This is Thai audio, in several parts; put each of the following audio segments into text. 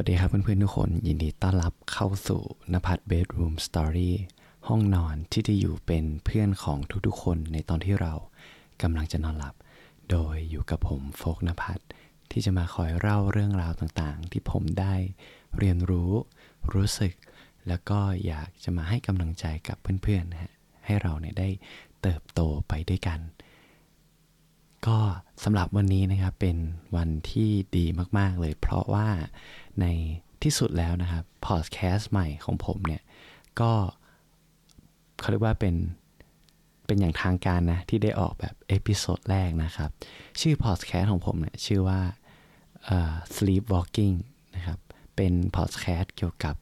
วัสดีครับเพื่อนๆทุกคนยินดีต้อนรับเข้าสู่นภัทร Bedroom Story ห้องนอนที่จะอยู่เป็นเพื่อนของทุกๆคนในตอนที่เรากำลังจะนอนหลับ โดยอยู่กับผมโฟกนภัทรที่จะมาคอยเล่าเรื่องราวต่างๆ ที่ผมได้เรียนรู้ รู้สึก แล้วก็อยากจะมาให้กำลังใจกับเพื่อนๆนะฮะให้เราเนี่ยได้เติบโตไปด้วยกัน ก็สำหรับวันนี้นะครับเป็นวันที่ดีมาก ๆ เลย เพราะว่าในที่สุดแล้วนะครับพอดแคสต์ใหม่ของผมเนี่ย ก็เขาเรียกว่าเป็นเป็นอย่างทางการนะ ที่ได้ออกแบบ episode แรกนะครับ ชื่อพอดแคสต์ของผมเนี่ย ชื่อว่า uh, sleep walking นะครับ เป็นพอดแคสต์เกี่ยวกับ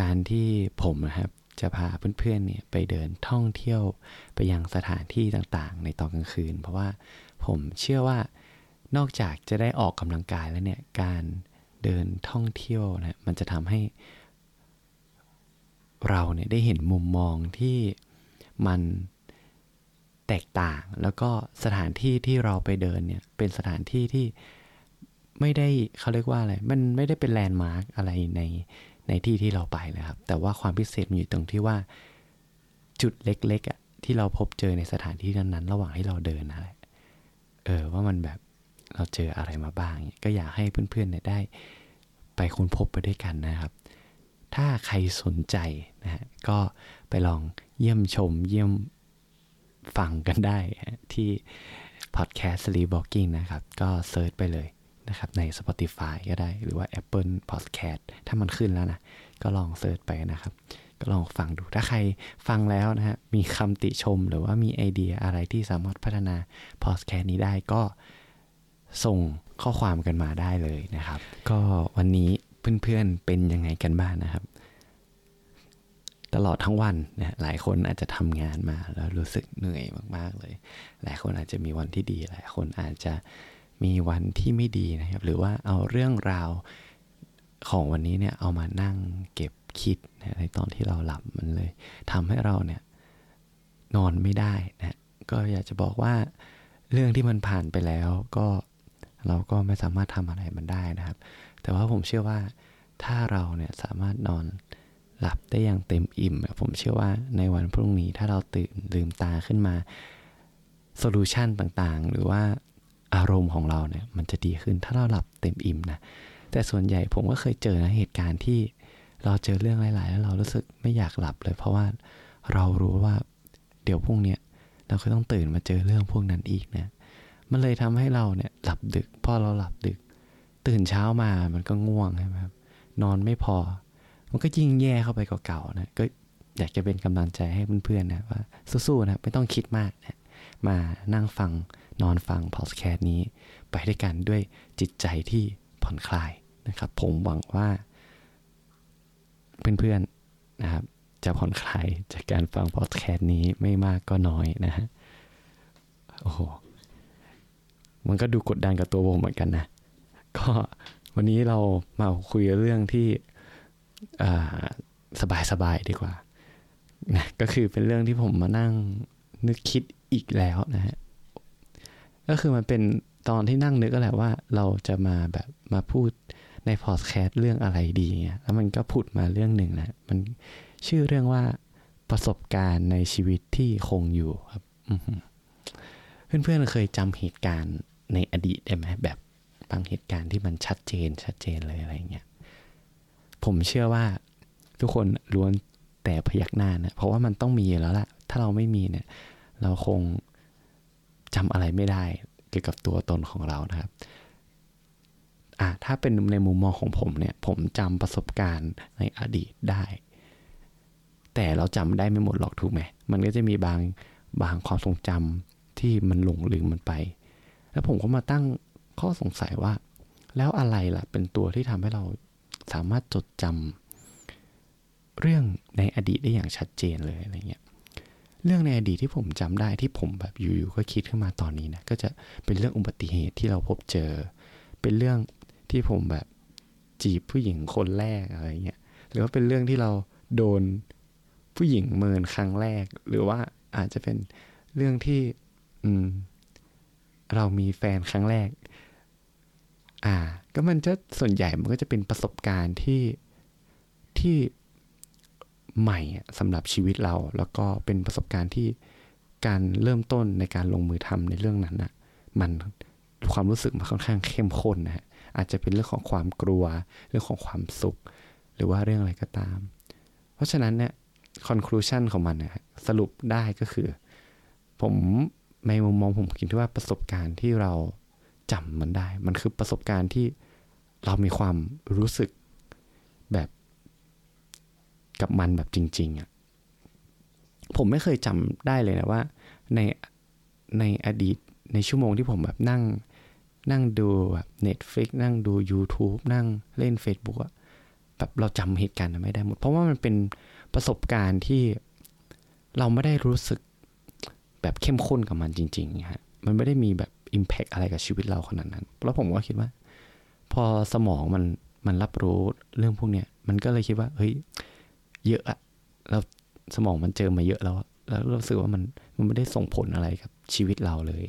การที่ผมนะครับ จะพาเพื่อนๆเนี่ยไปเดินท่องเที่ยวไปยังสถานที่ต่างๆ ในตอนกลางคืน เพราะว่า ผมเชื่อว่านอกจากจะได้ออกกำลังกายแล้วเนี่ย การเดินท่องเที่ยวนะมันจะทำให้ เราเนี่ยได้เห็นมุมมองที่มันแตกต่าง แล้วก็สถานที่ที่เราไปเดินเนี่ย เป็นสถานที่ที่ไม่ได้เขาเรียกว่าอะไร มันไม่ได้เป็นแลนด์มาร์กอะไรในในที่ที่เราไปนะครับ แต่ว่าความพิเศษมันอยู่ตรงที่ว่าจุดเล็กๆอะที่เราพบเจอในสถานที่นั้นๆ ระหว่างที่เราเดินนะ เออว่ามันแบบเราเจออะไรมาบ้าง ก็อยากให้เพื่อนๆเนี่ยได้ไปค้นพบไปด้วยกันนะครับ ถ้าใครสนใจนะฮะก็ไปลองเยี่ยมชมเยี่ยมฟังกันได้ที่พอดแคสต์ Sleep Walking นะครับ ก็เซิร์ชไปเลยนะครับใน Spotify ก็ได้หรือว่า Apple Podcast ถ้ามันขึ้นแล้วนะ ก็ลองเซิร์ชไปนะครับ ก็ลองฟังดูถ้าใครฟังแล้วนะฮะมีคำติชมหรือว่ามีไอเดียอะไรที่สามารถพัฒนาพอดแค์นี้ได้ก็ส่งข้อความกันมาได้เลยนะครับ ก็วันนี้เพื่อนๆเป็นยังไงกันบ้างนนะครับ ตลอดทั้งวันนะหลายคนอาจจะทำงานมาแล้วรู้สึกเหนื่อยมากๆเลย หลายคนอาจจะมีวันที่ดีหลายคนอาจจะมีวันที่ไม่ดีนะครับ หรือว่าเอาเรื่องราวของวันนี้เนี่ยเอามานั่งเก็บ คิดนะในตอนที่เราหลับมันเลยทำให้เราเนี่ยนอนไม่ได้นะก็อยากจะบอกว่าเรื่องที่มันผ่านไปแล้วก็เราก็ไม่สามารถทำอะไรมันได้นะครับ แต่ว่าผมเชื่อว่าถ้าเราเนี่ยสามารถนอนหลับได้อย่างเต็มอิ่ม ผมเชื่อว่าในวันพรุ่งนี้ถ้าเราตื่นลืมตาขึ้นมาโซลูชันต่างๆ หรือว่าอารมณ์ของเราเนี่ยมันจะดีขึ้นถ้าเราหลับเต็มอิ่มนะแต่ส่วนใหญ่ผมก็เคยเจอนะเหตุการณ์ที่ เราเจอเรื่องหลาย ๆ แล้วเรารู้สึกไม่อยากหลับเลย เพราะว่าเรารู้ว่าเดี๋ยวพรุ่งนี้เราก็ต้องตื่นมาเจอเรื่องพวกนั้นอีกนะมันเลยทำให้เราเนี่ยหลับดึกพอเราหลับดึก ตื่นเช้ามามันก็ง่วงใช่ไหมครับนอนไม่พอ มันก็ยิ่งแย่เข้าไปกว่าเก่านะก็อยากจะเป็นกำลังใจให้เพื่อนๆนะว่าสู้ๆนะไม่ต้องคิดมากนะมานั่งฟังนอนฟังพอดแคสต์นี้ ไปด้วยกันด้วยจิตใจที่ผ่อนคลายนะครับ ผมหวังว่า เพื่อนๆนะครับ จะผ่อนคลายจากการฟังพอดแคสต์นี้ไม่มากก็น้อยนะฮะโอ้โหมันก็ดูกดดันกับตัวผมเหมือนกันนะ ก็วันนี้เรามาคุยเรื่องที่สบายๆดีกว่านะก็คือเป็นเรื่องที่ผมมานั่งนึกคิดอีกแล้วนะฮะก็คือมันเป็นตอนที่นั่งนึกก็แหละว่าเราจะมาแบบมาพูด ในพอดแคสต์เรื่องอะไรดีเงี้ยแล้วมันก็พูดมาเรื่องหนึ่งนะมันชื่อเรื่องว่าประสบการณ์ในชีวิตที่คงอยู่ครับเพื่อนๆเคยจำเหตุการณ์ในอดีตได้ไหมแบบบางเหตุการณ์ที่มันชัดเจนชัดเจนเลยอะไรเงี้ยผมเชื่อว่าทุกคนล้วนแต่พยักหน้านะเพราะว่ามันต้องมีแล้วล่ะ ถ้าเราไม่มีเนี่ย เราคงจำอะไรไม่ได้เกี่ยวกับตัวตนของเรานะครับ อะถ้าเป็นในมุมมองของผมเนี่ย ผมจำประสบการณ์ในอดีตได้ แต่เราจำได้ไม่หมดหรอกถูกไหมมันก็จะมีบางบางความทรงจำที่มันหลงลืมมันไป แล้วผมก็มาตั้งข้อสงสัยว่า แล้วอะไรล่ะ เป็นตัวที่ทำให้เราสามารถจดจำเรื่องในอดีตได้อย่างชัดเจนเลยอะไรเงี้ยเรื่องในอดีตที่ผมจำได้ที่ผมแบบอยู่ๆก็คิดขึ้นมาตอนนี้นะก็จะเป็นเรื่องอุบัติเหตุที่เราพบเจอ เป็นเรื่อง ที่ผมแบบจีบผู้หญิงคนแรกอะไรเงี้ยหรือว่าเป็นเรื่องที่เราโดนผู้หญิงเมินครั้งแรก หรือว่าอาจจะเป็นเรื่องที่ อืม เรามีแฟนครั้งแรก อ่า ก็มันจะส่วนใหญ่มันก็จะเป็นประสบการณ์ที่ที่ใหม่สำหรับชีวิตเรา แล้วก็เป็นประสบการณ์ที่การเริ่มต้นในการลงมือทำในเรื่องนั้นนะมันความรู้สึกมันค่อนข้างเข้มข้นนะฮะ อาจจะเป็นเรื่องของความกลัว เรื่องของความสุข หรือว่าเรื่องอะไรก็ตาม เพราะฉะนั้นเนี่ย conclusion ของมันนะสรุปได้ก็คือ ผมในมุมมองผมคิดว่าประสบการณ์ที่เราจำมันได้ มันคือประสบการณ์ที่เรามีความรู้สึกแบบกับมันแบบจริงๆอะ่ะผมไม่เคยจำได้เลยนะว่า ในในอดีตในชั่วโมงที่ผมแบบนั่ง นั่งดูแบบ Netflix นั่งดู YouTube นั่งเล่น Facebook อะแบบเราจำเหตุการณ์ไม่ได้หมด เพราะว่ามันเป็นประสบการณ์ที่เราไม่ได้รู้สึกแบบเข้มข้นกับมันจริงๆฮะมันไม่ได้มีแบบ Impact อะไรกับชีวิตเราขนาดนั้น แล้วผมก็คิดว่า พอสมองมันมันรับรู้เรื่องพวกเนี้ยมันก็เลยคิดว่า เฮ้ย เยอะอะแล้วสมองมันเจอมาเยอะแล้วแล้วรู้สึกว่ามันมันไม่ได้ส่งผลอะไรกับชีวิตเราเลย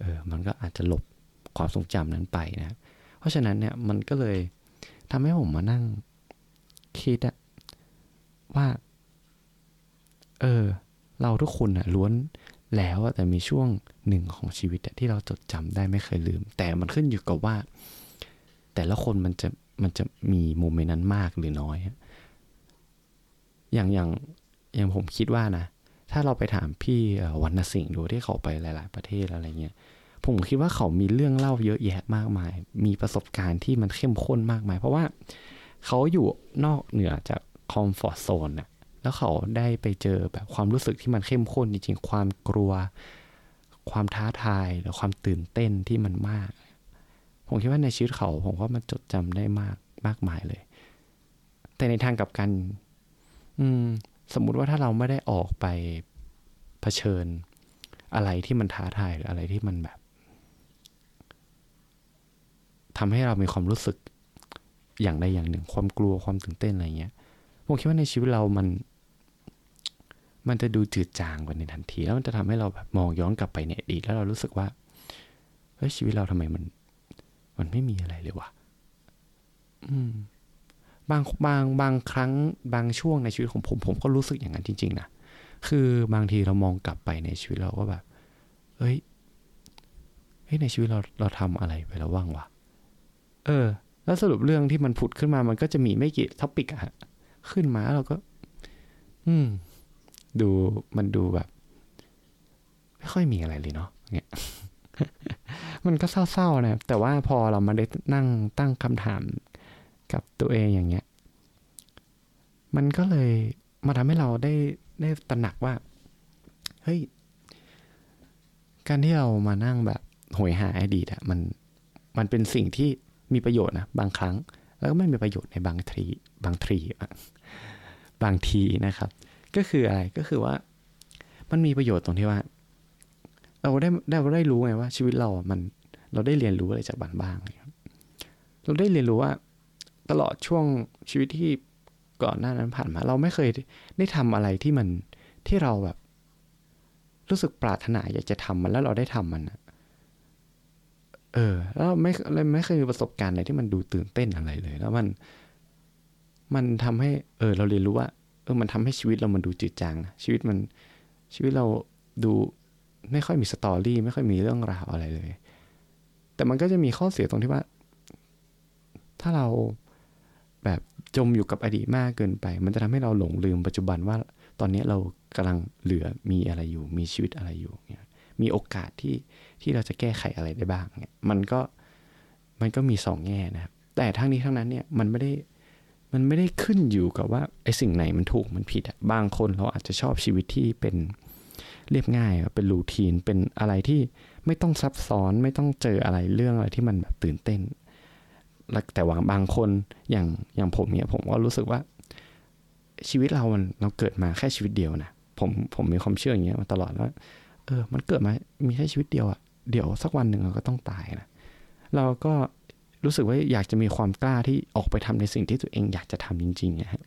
เออ มันก็อาจจะหลบ ความทรงจำนั้นไปนะเพราะฉะนั้นเนี่ยมันก็เลยทำให้ผมมานั่งคิดอะว่า เออ เราทุกคนอะล้วนแล้วแต่มีช่วงหนึ่งของชีวิตที่เราจดจำได้ไม่เคยลืม แต่มันขึ้นอยู่กับว่า แต่ละคนมันจะมันจะมีโมเมนต์นั้นมากหรือน้อย อย่างอย่างอย่างผมคิดว่านะ ถ้าเราไปถามพี่วรรณสิงห์ดูที่เขาไปหลาย ๆ ประเทศอะไรเงี้ย ผมคิดว่าเขามีเรื่องเล่าเยอะแยะมากมาย มีประสบการณ์ที่มันเข้มข้นมากมาย เพราะว่าเขาอยู่นอกเหนือจากคอมฟอร์ทโซนน่ะแล้วเขาได้ไปเจอแบบความรู้สึกที่มันเข้มข้นจริงๆ ความกลัว ความท้าทายหรือความตื่นเต้นที่มันมาก ผมคิดว่าในชีวิตเขาผมว่ามันจดจำได้มากมากมายเลย แต่ในทางกับกัน อืม สมมุติว่าถ้าเราไม่ได้ออกไปเผชิญอะไรที่มันท้าทายหรืออะไรที่มันแบบ ทำให้เรามีความรู้สึกอย่างใดอย่างหนึ่ง ความกลัวความตื่นเต้นอะไรเงี้ยผมคิดว่าในชีวิตเรามัน มันจะดูจืดจางกว่าในทันที แล้วมันจะทำให้เราแบบมองย้อนกลับไปในอดีตแล้วเรารู้สึกว่าเฮ้ยชีวิตเราทำไมมัน มันไม่มีอะไรเลยวะอืมบางบางบางครั้งบางช่วงในชีวิตของผม ผมก็รู้สึกอย่างนั้นจริง ๆนะคือบางทีเรามองกลับไปในชีวิตเราก็แบบ เฮ้ยเฮ้ยในชีวิตเราเราทำอะไรไปแล้วว่างวะ เออ แล้วสรุปเรื่องที่มันผุดขึ้นมามันก็จะมีไม่กี่ท็อปิกอะขึ้นมาเราก็ อืม ดูมันดูแบบ ไม่ค่อยมีอะไรเลยเนาะเนี่ยมันก็เศร้าๆนะแต่ว่าพอเรามาได้นั่งตั้งคำถามกับตัวเองอย่างเงี้ย มันก็เลยมาทำให้เราได้ได้ตระหนักว่า เฮ้ย การที่เรามานั่งแบบหวยหาอดีตอะมัน มันเป็นสิ่งที่ มีประโยชน์นะบางครั้ง แล้วก็ไม่มีประโยชน์ในบางทีบางทีบางทีนะครับ ก็คืออะไรก็คือว่า มันมีประโยชน์ตรงที่ว่า เราได้ได้ได้รู้ไงว่า ชีวิตเรามันเราได้เรียนรู้อะไรจากบันบ้าง เราได้เรียนรู้ว่า ตลอดช่วงชีวิตที่ก่อนหน้านั้นผ่านมา เราไม่เคยได้ทำอะไรที่มันที่เราแบบ รู้สึกปรารถนาอยากจะทำมันแล้วเราได้ทำมัน เออ แล้วไม่ไม่เคยมีประสบการณ์อะไรที่มันดูตื่นเต้นอะไรเลย แล้วมัน มันทำให้ เออ เราเรียนรู้ว่า เออ มันทำให้ชีวิตเรามันดูจืดจางนะชีวิตมัน ชีวิตเราดูไม่ค่อยมีสตอรี่ไม่ค่อยมีเรื่องราวอะไรเลย แต่มันก็จะมีข้อเสียตรงที่ว่า ถ้าเราแบบจมอยู่กับอดีตมากเกินไป มันจะทำให้เราหลงลืมปัจจุบันว่า ตอนนี้เรากำลังเหลือมีอะไรอยู่ มีชีวิตอะไรอยู่เนี่ย มีโอกาสที่ที่เราจะแก้ไขอะไรได้บ้างเนี่ยมันก็มันก็มีสองแง่นะครับ แต่ทั้งนี้ทั้งนั้นเนี่ยมันไม่ได้มันไม่ได้ขึ้นอยู่กับว่าไอ้สิ่งไหนมันถูกมันผิดอะบางคนเราอาจจะชอบชีวิตที่เป็นเรียบง่ายเป็นรูทีนเป็นอะไรที่ไม่ต้องซับซ้อนไม่ต้องเจออะไรเรื่องอะไรที่มันแบบตื่นเต้นแต่ว่าบางคนอย่างอย่างผมเนี่ยผมก็รู้สึกว่าชีวิตเรามันเราเกิดมาแค่ชีวิตเดียวนะผมผมมีความเชื่ออย่างเงี้ยมาตลอดว่า เออ มันเกิดมา มีแค่ชีวิตเดียวอะ่ะ เดี๋ยวสักวันหนึ่งเราก็ต้องตายนะ เราก็รู้สึกว่าอยากจะมีความกล้าที่ออกไปทำในสิ่งที่ตัวเองอยากจะทำจริงๆนะฮะ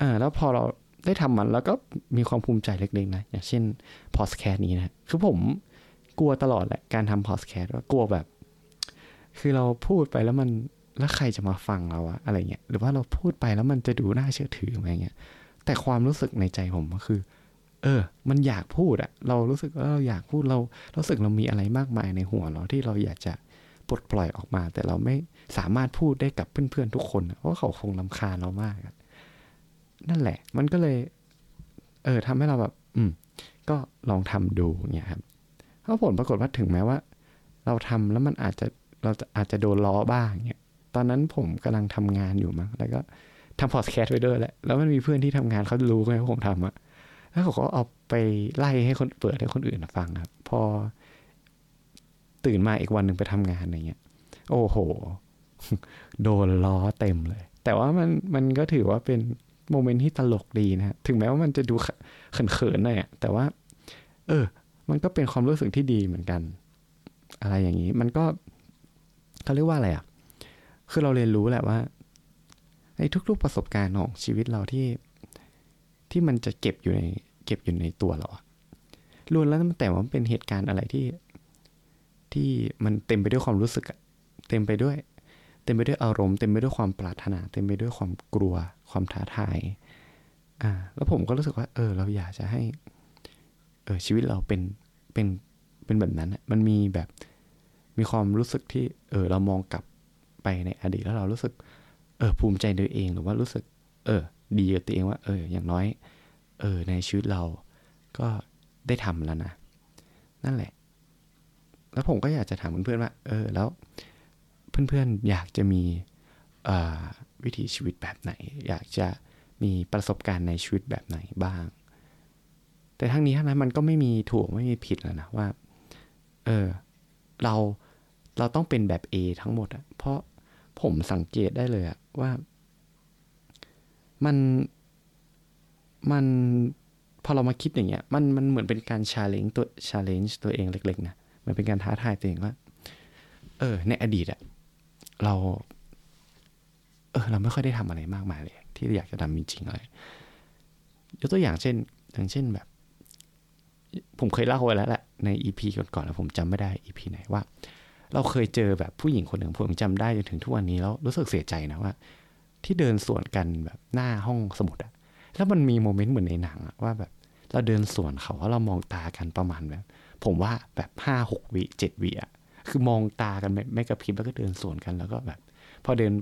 อ่าแล้วพอเราได้ทำมันแล้วก็มีความภูมิใจเล็กๆนะ อย่างเช่นพอดแคสต์นี้นะ คือผมกลัวตลอดแหละ การทำพอดแคสต์ว่ากลัวแบบ คือเราพูดไปแล้วมัน แล้วใครจะมาฟังเราอะอะไรเงี้ย หรือว่าเราพูดไปแล้วมันจะดูน่าเชื่อถือไหมเงี้ย แต่ความรู้สึกในใจผมก็คือ เออ มันอยากพูดอะเรารู้สึกว่าเราอยากพูดเรารู้สึกเรามีอะไรมากมายในหัวเราที่เราอยากจะปลดปล่อยออกมา แต่เราไม่สามารถพูดได้กับเพื่อนๆทุกคนเพราะเขาคงลำคาญเรามากนั่นแหละ มันก็เลย เออทำให้เราแบบ อืม ก็ลองทำดูเนี่ยครับเพราผลปรากฏว่าถึงแม้ว่า เราทำแล้วมันอาจจะเราอาจจะโดนล้อบ้างเนี่ย ตอนนั้นผมกำลังทำงานอยู่มั้งแล้วก็ทำพอดแคสต์ไปด้วยแหละแล้วมันมีเพื่อนที่ทำงานเขารู้ไงว่าผมทำอะ แล้วเขาก็เอาไปไล่ให้คนเปิดให้คนอื่นฟังครับ พอตื่นมาอีกวันหนึ่งไปทำงานอะไรเงี้ย โอ้โห โดนล้อเต็มเลย แต่ว่ามันมันก็ถือว่าเป็นโมเมนต์ที่ตลกดีนะถึงแม้ว่ามันจะดูเขินๆหน่อยแต่ว่า เออ มันก็เป็นความรู้สึกที่ดีเหมือนกัน อะไรอย่างนี้ มันก็เขาเรียกว่าอะไรอะ คือเราเรียนรู้แหละว่าในทุกๆประสบการณ์ของชีวิตเราที่ ที่มันจะเก็บอยู่ในเก็บอยู่ในตัวเราล้วนแล้วแต่ว่าเป็นเหตุการณ์อะไรที่ ที่มันเต็มไปด้วยความรู้สึกอะเต็มไปด้วย เต็มไปด้วยอารมณ์เต็มไปด้วยความปรารถนา เต็มไปด้วยความกลัว ความท้าทาย อ่า แล้วผมก็รู้สึกว่า เออ เราอยากจะให้ เออชีวิตเราเป็นเป็นเป็นแบบนั้นมันมีแบบมีความรู้สึกที่ เออ เรามองกลับไปในอดีตแล้วเรารู้สึก เออภูมิใจตัวเองหรือว่ารู้สึก เออ ดีกับตัวเองว่า เออ อย่างน้อย เออ ในชีวิตเราก็ได้ทำแล้วนะ นั่นแหละ แล้วผมก็อยากจะถามเพื่อนๆว่า เออ แล้วเพื่อนๆอยากจะมีวิถีชีวิตแบบไหน อยากจะมีประสบการณ์ในชีวิตแบบไหนบ้าง แต่ทั้งนี้ทั้งนั้นมันก็ไม่มีถูกไม่มีผิดแล้วนะว่า เออ เราเราต้องเป็นแบบ A ทั้งหมดอะเพราะผมสังเกตได้เลยอะว่า มันมันพอเรามาคิดอย่างเงี้ยมันมันเหมือนเป็นการ challenge ตัว challenge ตัวเองเล็กๆนะมันเป็นการท้าทายตัวเองว่า เออ ในอดีตอะเรา เออ เราไม่ค่อยได้ทำอะไรมากมายเลย ที่อยากจะทำจริงๆเลยยกตัวอย่างเช่น อย่างเช่นแบบ ผมเคยเล่าไว้แล้วแหละในอีพีก่อนๆแล้วผมจำไม่ได้อีพีไหนว่า เราเคยเจอแบบผู้หญิงคนหนึ่งผมจำได้จนถึงทุกวันนี้แล้วรู้สึกเสียใจนะว่า ที่เดินสวนกันแบบหน้าห้องสมุดอะแล้วมันมีโมเมนต์เหมือนในหนังอะว่าแบบเราเดินสวนเขาแล้วเรามองตากันประมาณแบบ ผมว่าแบบห้าหกวิเจ็ดวิอะคือมองตากันไม่ไม่กระพริบแล้วก็เดินสวนกันแล้วก็แบบ พอเดิน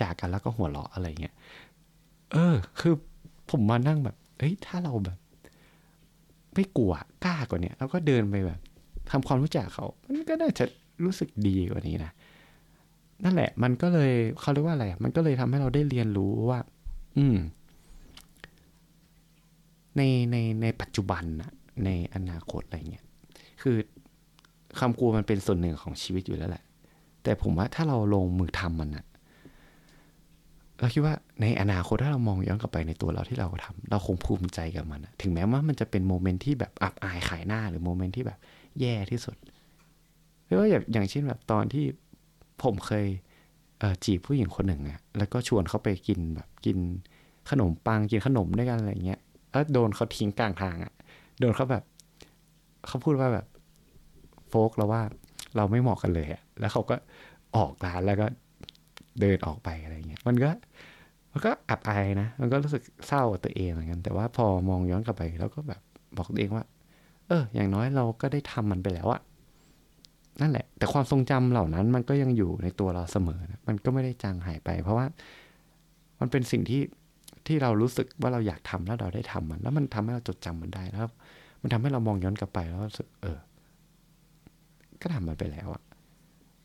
จากกันแล้วก็หัวเราะอะไรเงี้ยเออ คือผมมานั่งแบบเฮ้ยถ้าเราแบบ ไม่กลัวกล้ากว่านี้แล้วก็เดินไปแบบทำความรู้จักเขา มันก็น่าจะรู้สึกดีกว่านี้นะ นั่นแหละ มันก็เลยเขาเรียกว่าอะไรมันก็เลยทำให้เราได้เรียนรู้ว่า อืม ในในในปัจจุบันนะในอนาคตอะไรเงี้ยคือความกลัวมันเป็นส่วนหนึ่งของชีวิตอยู่แล้วแหละ แต่ผมว่าถ้าเราลงมือทำมันอะเราคิดว่าในอนาคตถ้าเรามองย้อนกลับไปในตัวเราที่เราทำเราคงภูมิใจกับมันถึงแม้ว่ามันจะเป็นโมเมนต์ที่แบบอับอายขายหน้าหรือโมเมนต์ที่แบบแย่ที่สุดเพราะว่าอย่างเช่นแบบตอนที่ ผมเคยจีบผู้หญิงคนหนึ่งอะแล้วก็ชวนเขาไปกินแบบกินขนมปังกินขนมด้วยกันอะไรเงี้ยแล้วโดนเขาทิ้งกลางทางอะโดนเขาแบบเขาพูดว่าแบบโฟกเราว่าเราไม่เหมาะกันเลยอะแล้วเขาก็ออกร้านแล้วก็เดินออกไปอะไรเงี้ย มันก็มันก็อับอายนะ มันก็รู้สึกเศร้าตัวเองเหมือนกัน แต่ว่าพอมองย้อนกลับไป แล้วก็แบบบอกตัวเองว่า เออ อย่างน้อยเราก็ได้ทำมันไปแล้วอะ นั่นแหละ แต่ความทรงจำเหล่านั้นมันก็ยังอยู่ในตัวเราเสมอนะมันก็ไม่ได้จางหายไป เพราะว่ามันเป็นสิ่งที่ที่เรารู้สึกว่าเราอยากทำแล้วเราได้ทำมัน แล้วมันทำให้เราจดจำมันได้แล้ว มันทำให้เรามองย้อนกลับไปแล้วรู้สึกเออ ก็ทำมันไปแล้วอะ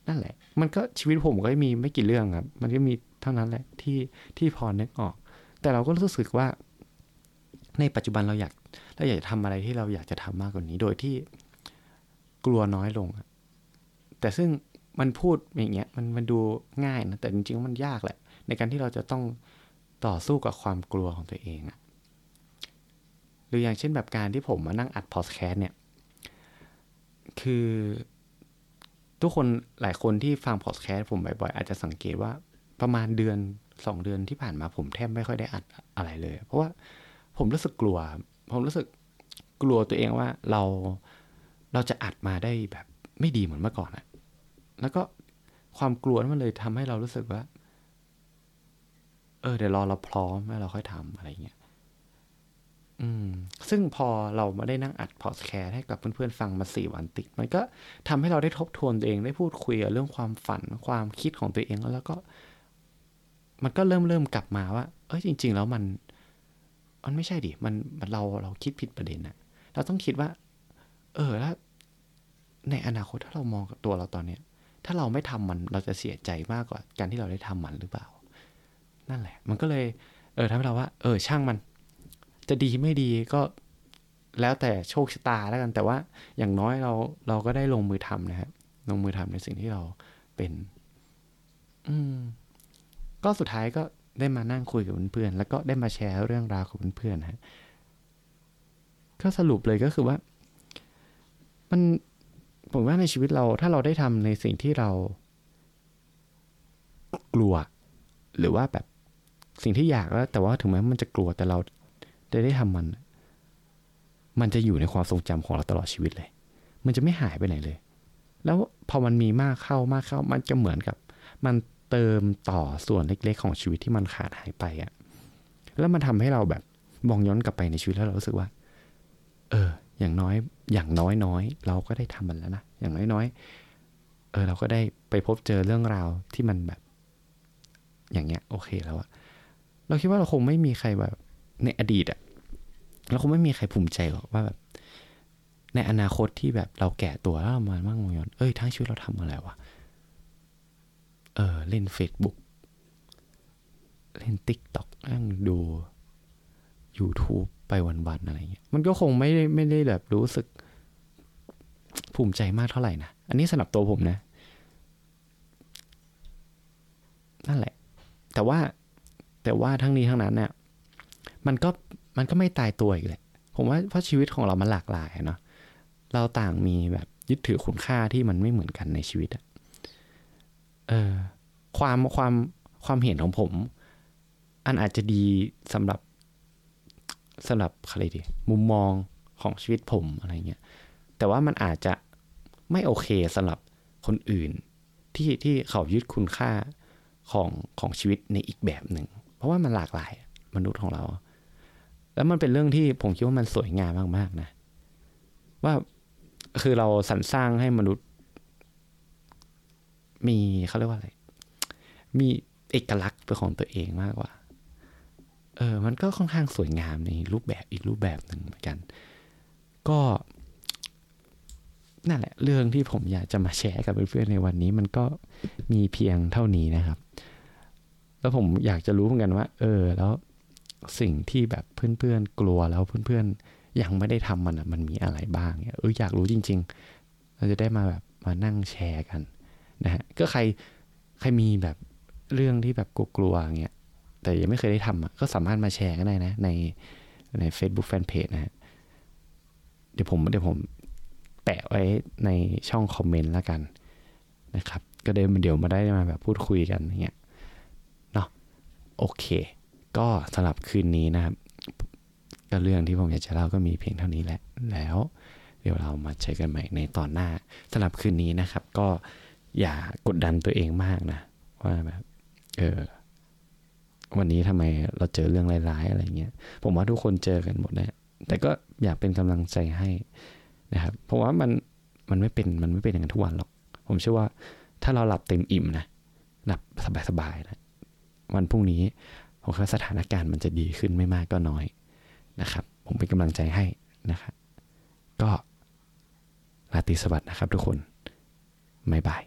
นั่นแหละ มันก็ชีวิตผมก็มีไม่กี่เรื่องครับ มันก็มีเท่านั้นแหละที่ที่พอนึกออก แต่เราก็รู้สึกว่า ในปัจจุบันเราอยากเราอยากจะทำอะไรที่เราอยากจะทำมากกว่านี้ โดยที่กลัวน้อยลง แต่ซึ่งมันพูดอย่างเงี้ยมันมันดูง่ายนะแต่จริงๆมันยากแหละ ในการที่เราจะต้องต่อสู้กับความกลัวของตัวเองอะหรืออย่างเช่นแบบการที่ผมมานั่งอัดพอดแคสต์เนี่ย คือ ทุกคนหลายคนที่ฟังพอดแคสต์ผมบ่อยๆ อาจจะสังเกตว่าประมาณเดือนสองเดือนที่ผ่านมาผมแทบไม่ค่อยได้อัดอะไรเลย เพราะว่าผมรู้สึกกลัว ผมรู้สึกกลัวตัวเองว่าเราเราจะอัดมาได้แบบไม่ดีเหมือนเมื่อก่อนอะ แล้วก็ความกลัวนั้นมันเลยทำให้เรารู้สึกว่า เออ เดี๋ยวรอเราพร้อมแล้วเราค่อยทำอะไรเงี้ย อืม ซึ่งพอเรามาได้นั่งอัดพอดแคสต์ให้กับเพื่อนๆฟังมาสี่วันติด มันก็ทำให้เราได้ทบทวนตัวเองได้พูดคุยเรื่องความฝันความคิดของตัวเองแล้วก็ มันก็เริ่มเริ่มกลับมาว่า เอ้ยจริง ๆ แล้วมัน มันไม่ใช่ดิมันมันเราเราคิดผิดประเด็นอะเราต้องคิดว่า เออแล้วในอนาคตถ้าเรามองกับตัวเราตอนเนี้ย ถ้าเราไม่ทำมันเราจะเสียใจมากกว่าการที่เราได้ทำมันหรือเปล่า นั่นแหละ มันก็เลย เออทำให้เราว่า เออ ช่างมัน จะดีไม่ดีก็แล้วแต่โชคชะตาแล้วกัน แต่ว่าอย่างน้อยเราเราก็ได้ลงมือทำนะครับลงมือทำในสิ่งที่เราเป็น อืม ก็สุดท้ายก็ได้มานั่งคุยกับเพื่อนๆแล้วก็ได้มาแชร์เรื่องราวกับเพื่อนๆนฮะก็สรุปเลยก็คือว่า มัน ผมว่าในชีวิตเราถ้าเราได้ทำในสิ่งที่เรา กลัว หรือว่าแบบสิ่งที่อยากแล้ว แต่ว่าถึงแม้มันจะกลัวแต่เราได้ได้ทำมัน มันจะอยู่ในความทรงจำของเราตลอดชีวิตเลย มันจะไม่หายไปไหนเลย แล้วพอมันมีมากเข้ามากเข้า มันจะเหมือนกับ มันเติมต่อส่วนเล็กๆ ของชีวิตที่มันขาดหายไปอะแล้วมันทำให้เราแบบมองย้อนกลับไปในชีวิตแล้วเรารู้สึกว่า เออ อย่างน้อยอย่างน้อยน้อยเราก็ได้ทำมันแล้วนะอย่างน้อยน้อยเออเราก็ได้ไปพบเจอเรื่องราวที่มันแบบ อย่างเงี้ย โอเคแล้วอะเราคิดว่าเราคงไม่มีใครแบบ ในอดีตอะเราคงไม่มีใครภูมิใจหรอกว่าแบบ ในอนาคตที่แบบเราแก่ตัวแล้วเรามามั่งมงยนเอ้ยทั้งชีวิตเราทำอะไรวะเออเล่น Facebook เล่น TikTok นั่งดู YouTube ไปวันๆอะไรเงี้ยมันก็คงไม่ได้ไม่ได้แบบรู้สึกภูมิใจมากเท่าไหร่นะ อันนี้สำหรับตัวผมนะ นั่นแหละ แต่ว่าแต่ว่าทั้งนี้ทั้งนั้นเนี่ยมันก็มันก็ไม่ตายตัวอีกแหละ ผมว่าเพราะชีวิตของเรามันหลากหลายเนาะเราต่างมีแบบยึดถือคุณค่าที่มันไม่เหมือนกันในชีวิตอะเออความความความเห็นของผม อันอาจจะดีสำหรับ สำหรับอะไรดีมุมมองของชีวิตผมอะไรเงี้ยแต่ว่ามันอาจจะไม่โอเคสำหรับคนอื่นที่ที่เขายึดคุณค่าของของชีวิตในอีกแบบหนึ่ง เพราะว่ามันหลากหลายมนุษย์ของเรา แล้วมันเป็นเรื่องที่ผมคิดว่ามันสวยงามมากๆนะ ว่าคือเราสรรสร้างให้มนุษย์ มีเขาเรียกว่าอะไร มีเอกลักษณ์เป็นของตัวเองมากกว่า เออมันก็ค่อนข้างสวยงามในรูปแบบอีกรูปแบบหนึ่งเหมือนกัน ก็นั่นแหละ เรื่องที่ผมอยากจะมาแชร์กับเพื่อนๆในวันนี้ มันก็มีเพียงเท่านี้นะครับ แล้วผมอยากจะรู้เหมือนกันว่า เออ แล้วสิ่งที่แบบเพื่อนๆกลัวแล้วเพื่อนๆยังไม่ได้ทำมันอะมันมีอะไรบ้างเนี่ยเอออยากรู้จริง ๆ เราจะได้มาแบบมานั่งแชร์กันนะฮะก็ใครใครมีแบบเรื่องที่แบบกลัวๆอย่างเงี้ย แต่ยังไม่เคยได้ทำก็สามารถมาแชร์กันได้นะ ในใน Facebook Fanpage นะฮะเดี๋ยวผมเดี๋ยวผมแปะไว้ในช่องคอมเมนต์แล้วกันนะครับ ก็เดี๋ยวเดี๋ยวมาได้มาแบบพูดคุยกันเงี้ยเนาะโอเค ก็สำหรับคืนนี้นะครับ ก็เรื่องที่ผมอยากจะเล่าก็มีเพียงเท่านี้แหละแล้ว เดี๋ยวเรามาเจอกันใหม่ในตอนหน้าสำหรับคืนนี้นะครับ ก็อย่ากดดันตัวเองมากนะ ว่าแบบเออ วันนี้ทำไมเราเจอเรื่องร้ายๆอะไรเงี้ย ผมว่าทุกคนเจอกันหมดนะแต่ก็อยากเป็นกำลังใจให้นะครับ เพราะว่ามันมันไม่เป็นมันไม่เป็นอย่างนั้นทุกวันหรอก ผมเชื่อว่าถ้าเราหลับเต็มอิ่มนะหลับสบายๆนะวันพรุ่งนี้ผมคิดว่าสถานการณ์มันจะดีขึ้นไม่มากก็น้อยนะครับ ผมเป็นกำลังใจให้นะครับก็ราตรีสวัสดิ์นะครับทุกคนบ๊ายบาย